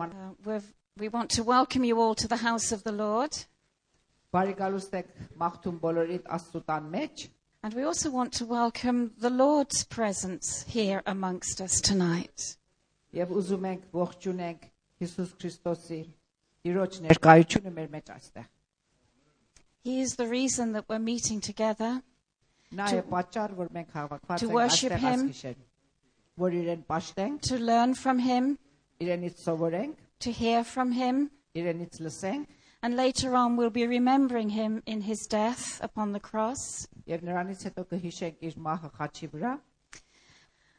Uh, we want to welcome you all to the house of the Lord. And we also want to welcome the Lord's presence here amongst us tonight. He is the reason that we're meeting together. To, to worship him, to learn from him, to hear from him. And later on, we'll be remembering him in his death upon the cross.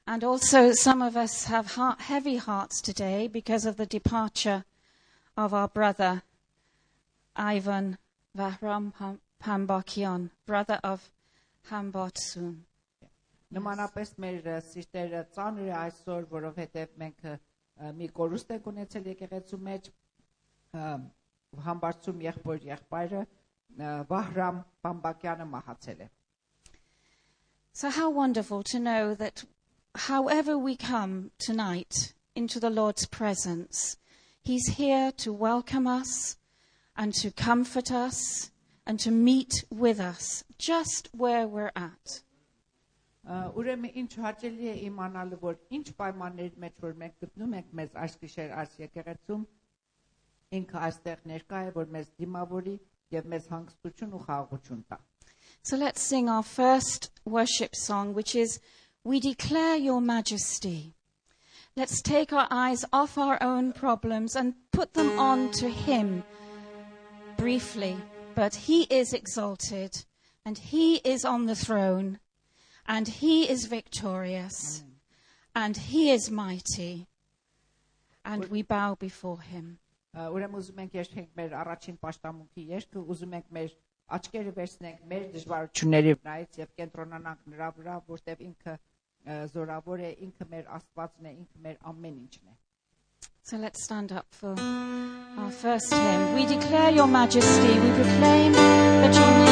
And also, some of us have heart, heavy hearts today because of the departure of our brother, Ivan Vahram Pambakian, brother of Hambardzum մի կորուստ ենք ունեցել եկեղեցու մեջ ը, համբարձում եղբոր եղբայրը ը, Վահրամ Բամբակյանը մահացել է։ So, how wonderful to know that however we come tonight into the Lord's presence, He's here to welcome us and to comfort us and to meet with us just where we're at. Ա, Ուրեմն ինչ հաճելի է իմանալը, որ ինչ պայմանների մեջ որ մենք գտնում ենք մեզ այս գիշեր այս եկեղեցում, ինքը այստեղ ներկա է, որ մեզ դիմավորի եւ մեզ հանգստություն ու խաղաղություն տա։ So, let's sing our first worship song, which is We Declare Your Majesty. Let's take our eyes off our own problems and put them on to Him briefly. But He is exalted and He is on the throne and He is victorious and He is mighty. And we bow before Him. Ա, Ուրեմն ուզում ենք երթենք մեր առաջին պաշտամունքի երթը, ուզում ենք մեր աչքերը վերցնենք մեր դժվարությունների վրայից եւ կենտրոնանանք նրա վրա, որտեղ ինքը ա, զորավոր է, ինքը մեր Աստվածն է, ինքը մեր ամեն ինչն է։ So let's stand up for our first hymn. We declare your majesty. We proclaim that your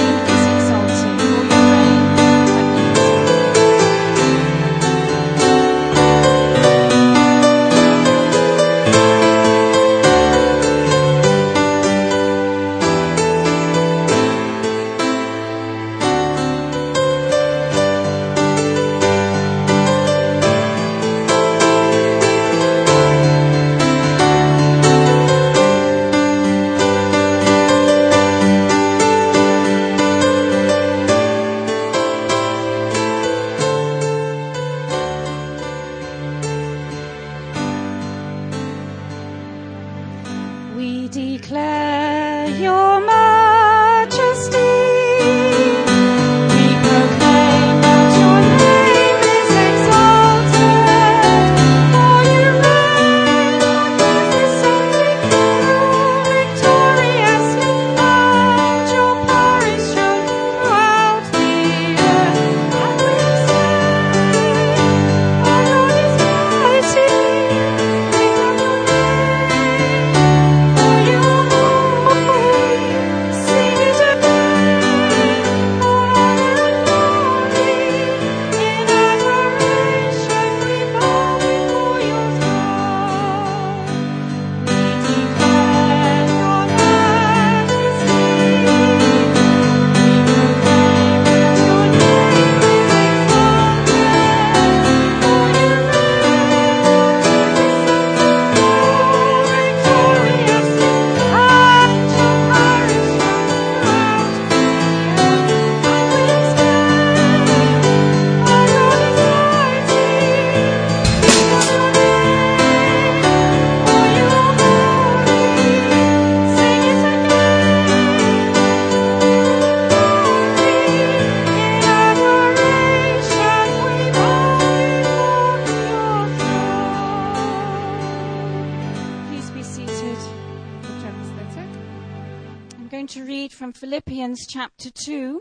from Philippians chapter 2,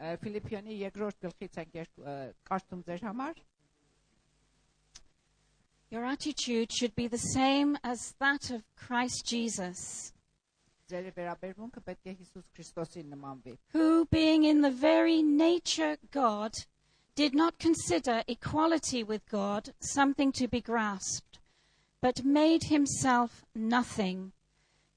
Ֆիլիպիանի երկրորդ գլխից ենք երկ- ը, կարդում ձեր համար։ Your attitude should be the same as that of Christ Jesus, Ձեր վերաբերմունքը պետք է Հիսուս Քրիստոսին նմանվի։ who, being in the very nature God, did not consider equality with God something to be grasped, but made himself nothing,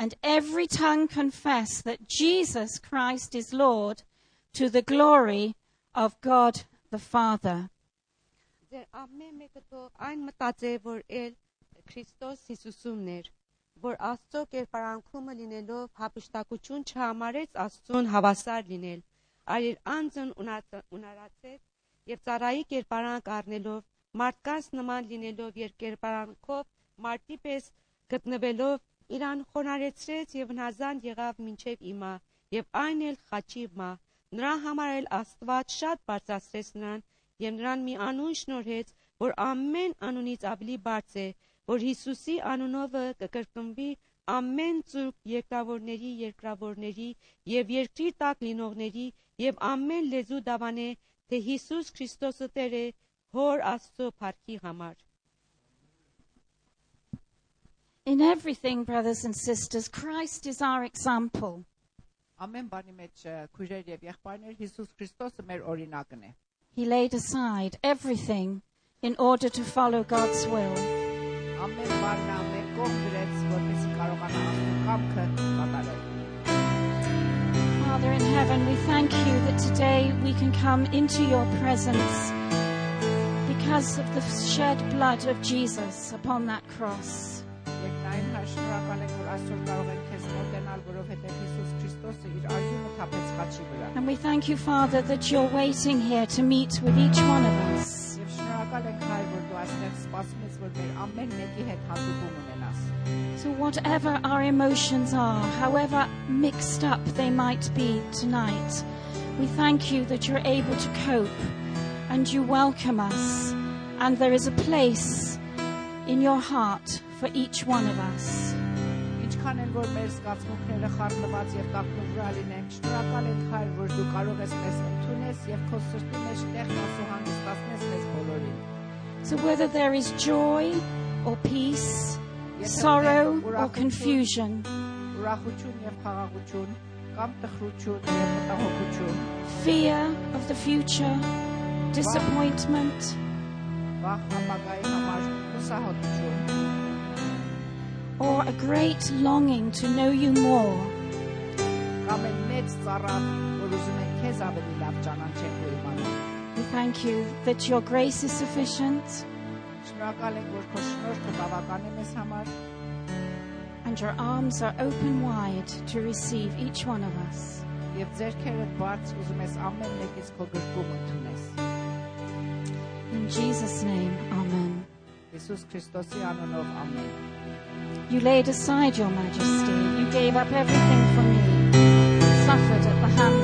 and every tongue confess that Jesus Christ is Lord to the glory of God the Father. Ձեր ամեն մեկը թող այն մտածե, որ ել Քրիստոս Հիսուսումն էր, որ Աստծո կերպարանքումը լինելով հապշտակություն չհամարեց Աստծուն հավասար լինել, այլ իր անձն ունաց- ունարացեց եւ ծառայի կերպարանք առնելով մարդկանց նման լինելով եւ կերպարանքով մարդի պես գտնվելով իրան խոնարեցրեց եւ հնազանդ եղավ մինչեւ իմա եւ այն էլ խաչի մա նրա համար էլ Աստված շատ բարձրացրեց նրան եւ նրան մի անուն շնորհեց, որ ամեն անունից ավելի բարձ է, որ Հիսուսի անունովը կկրկնվի ամեն ծուրկ երկրավորների երկրավորների եւ երկրի տակ լինողների եւ ամեն լեզու դավանե, թե Հիսուս Քրիստոսը Տեր է, հոր Աստծո փառքի համար։ In everything, brothers and sisters, Christ is our example. Ամեն բանի մեջ ը, քույրեր եւ եղբայրներ Հիսուս Քրիստոսը մեր օրինակն է։ He laid aside everything in order to follow God's will. Ամեն բանն ամեն կողմ դրեց, որպեսզի կարողանա Աստծո կամքը կատարել։ Father in heaven, we thank you that today we can come into your presence because of the shed blood of Jesus upon that cross. Եվ նայն հաշնորհակալ ենք, որ այսօր կարող ենք քեզ մոտենալ, որովհետև Հիսուս Քրիստոսը իր արյունը թափեց խաչի վրա։ And we thank you, Father, that you're waiting here to meet with each one of us. Եվ շնորհակալ ենք Հայր, որ դու այստեղ սպասում ես, որ մեր ամեն մեկի հետ հանդիպում ունենաս։ So, whatever our emotions are, however mixed up they might be tonight, we thank you that you're able to cope and you welcome us. And there is a place in your heart for each one of us. Ինչքան էլ որ մեր զգացմունքները խառնված եւ տակնուվրա լինեն, շնորհակալ ենք Հայր, որ դու կարող ես մեզ ընդունես եւ քո սրտի մեջ տեղ տաս ու հանգստացնես մեզ բոլորին։ So, whether there is joy or peace, sorrow or confusion, ուրախություն եւ խաղաղություն, կամ տխրություն եւ մտահոգություն, fear of the future, disappointment, վախ ապագայի համար or a great longing to know you more. We thank you that your grace is sufficient. And your arms are open wide to receive each one of us. In Jesus' name, Amen. Jesus Anonov, Amen. You laid aside your majesty. You gave up everything for me. You suffered at the hands.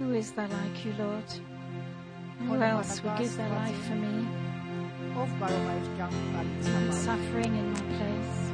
Who is there like you, Lord? Who else would give their life for me? I'm suffering in my place.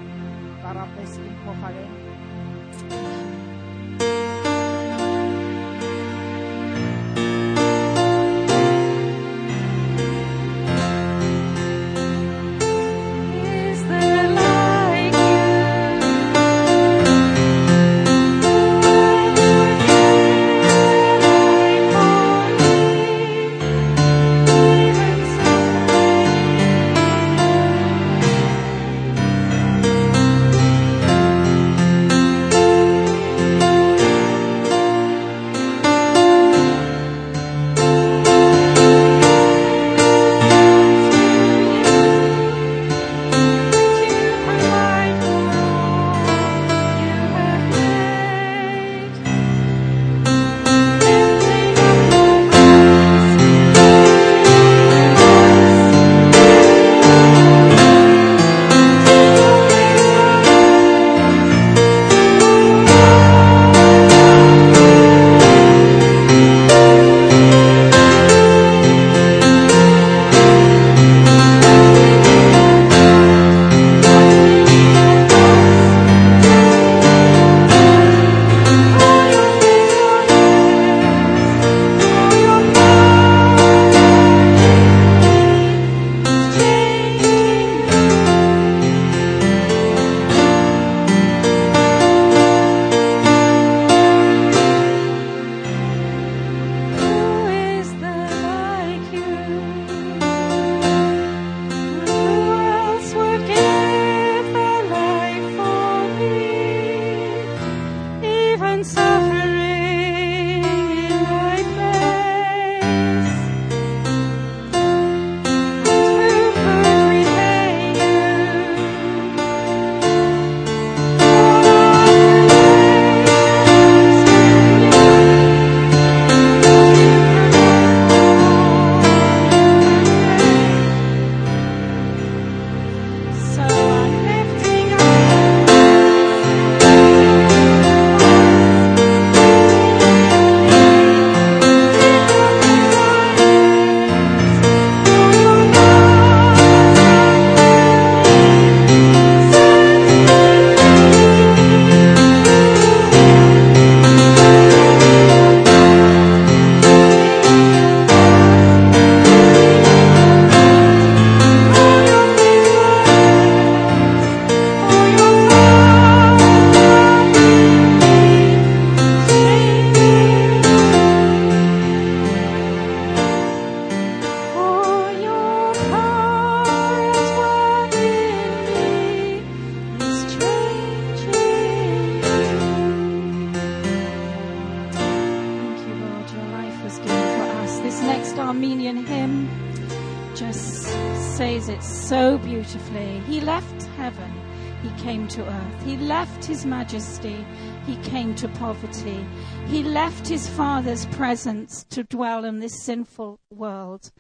Left his father's presence to dwell in this sinful world.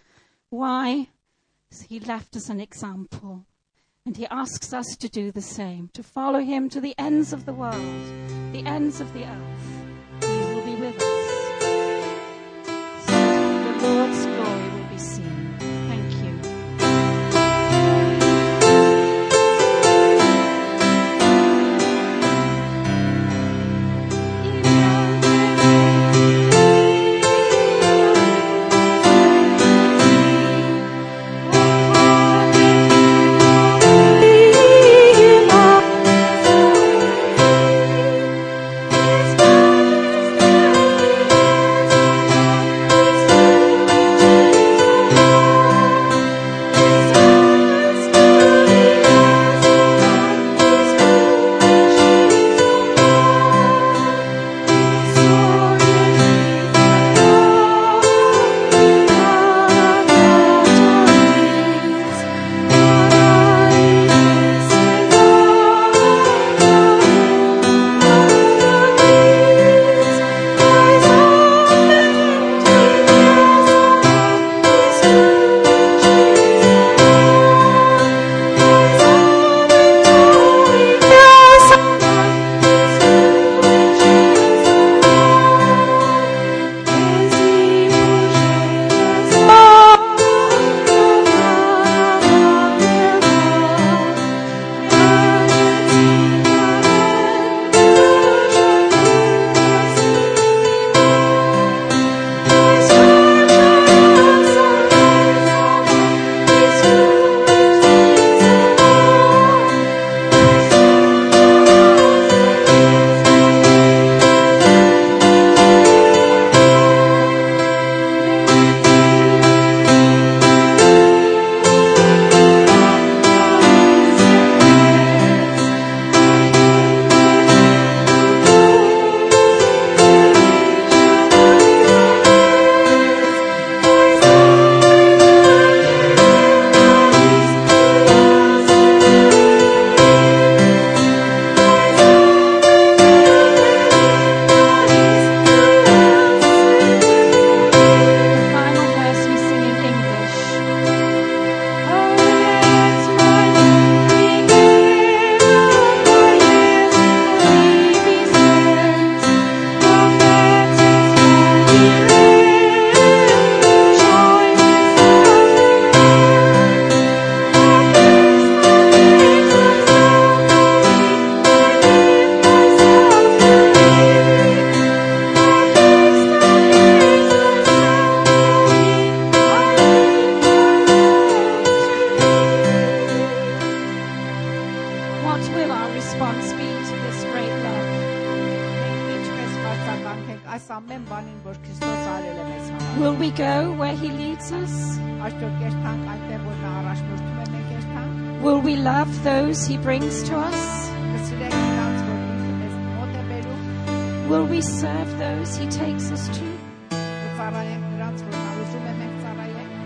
Why? He left us an example. And he asks us to do the same, to follow him to the ends of the world, the ends of the earth. He will be with us. So the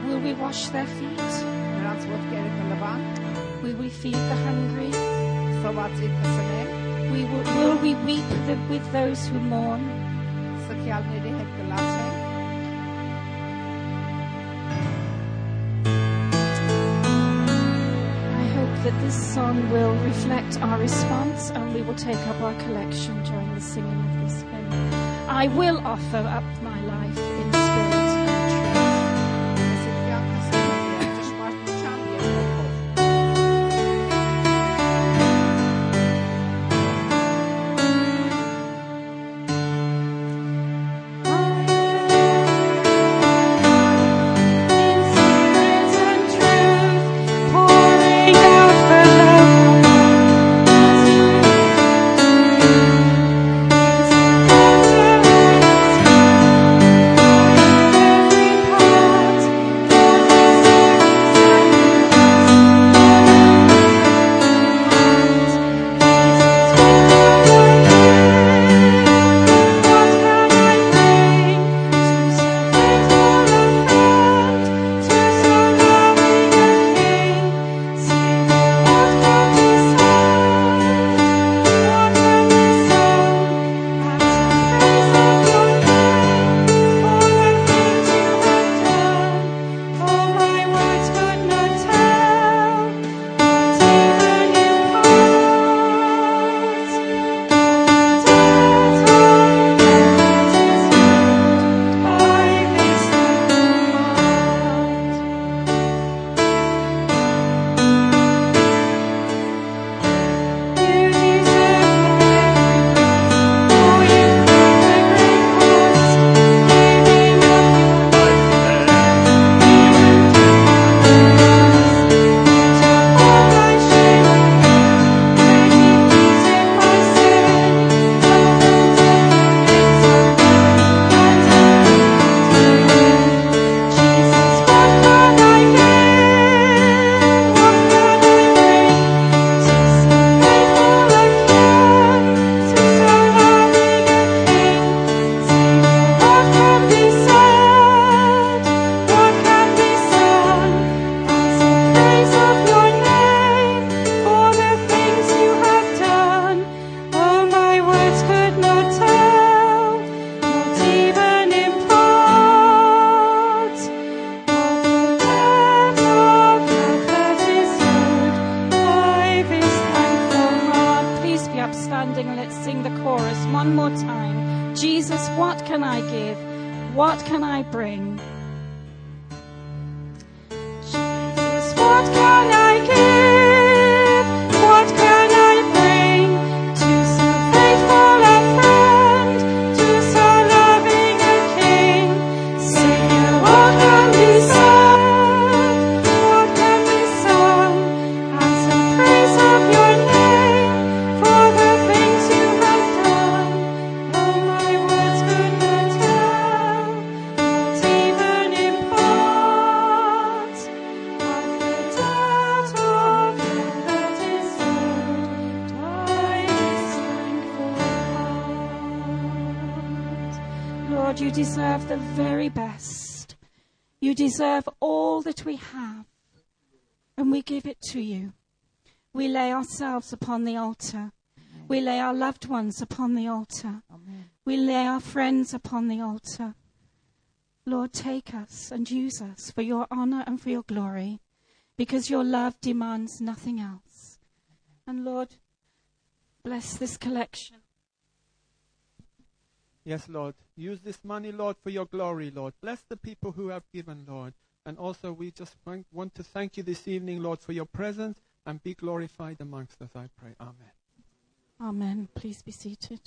Will we wash their feet? Will we feed the hungry? We will, will we weep the, with those who mourn? I hope that this song will reflect our response and we will take up our collection during the singing of this hymn. I will offer up my life. You deserve the very best. You deserve all that we have, and we give it to you. We lay ourselves upon the altar. We lay our loved ones upon the altar. Amen. We lay our friends upon the altar. Lord, take us and use us for your honor and for your glory, because your love demands nothing else. And Lord, bless this collection. Yes, Lord. Use this money, Lord, for your glory, Lord. Bless the people who have given, Lord. And also, we just want to thank you this evening, Lord, for your presence and be glorified amongst us, I pray. Amen. Amen. Please be seated.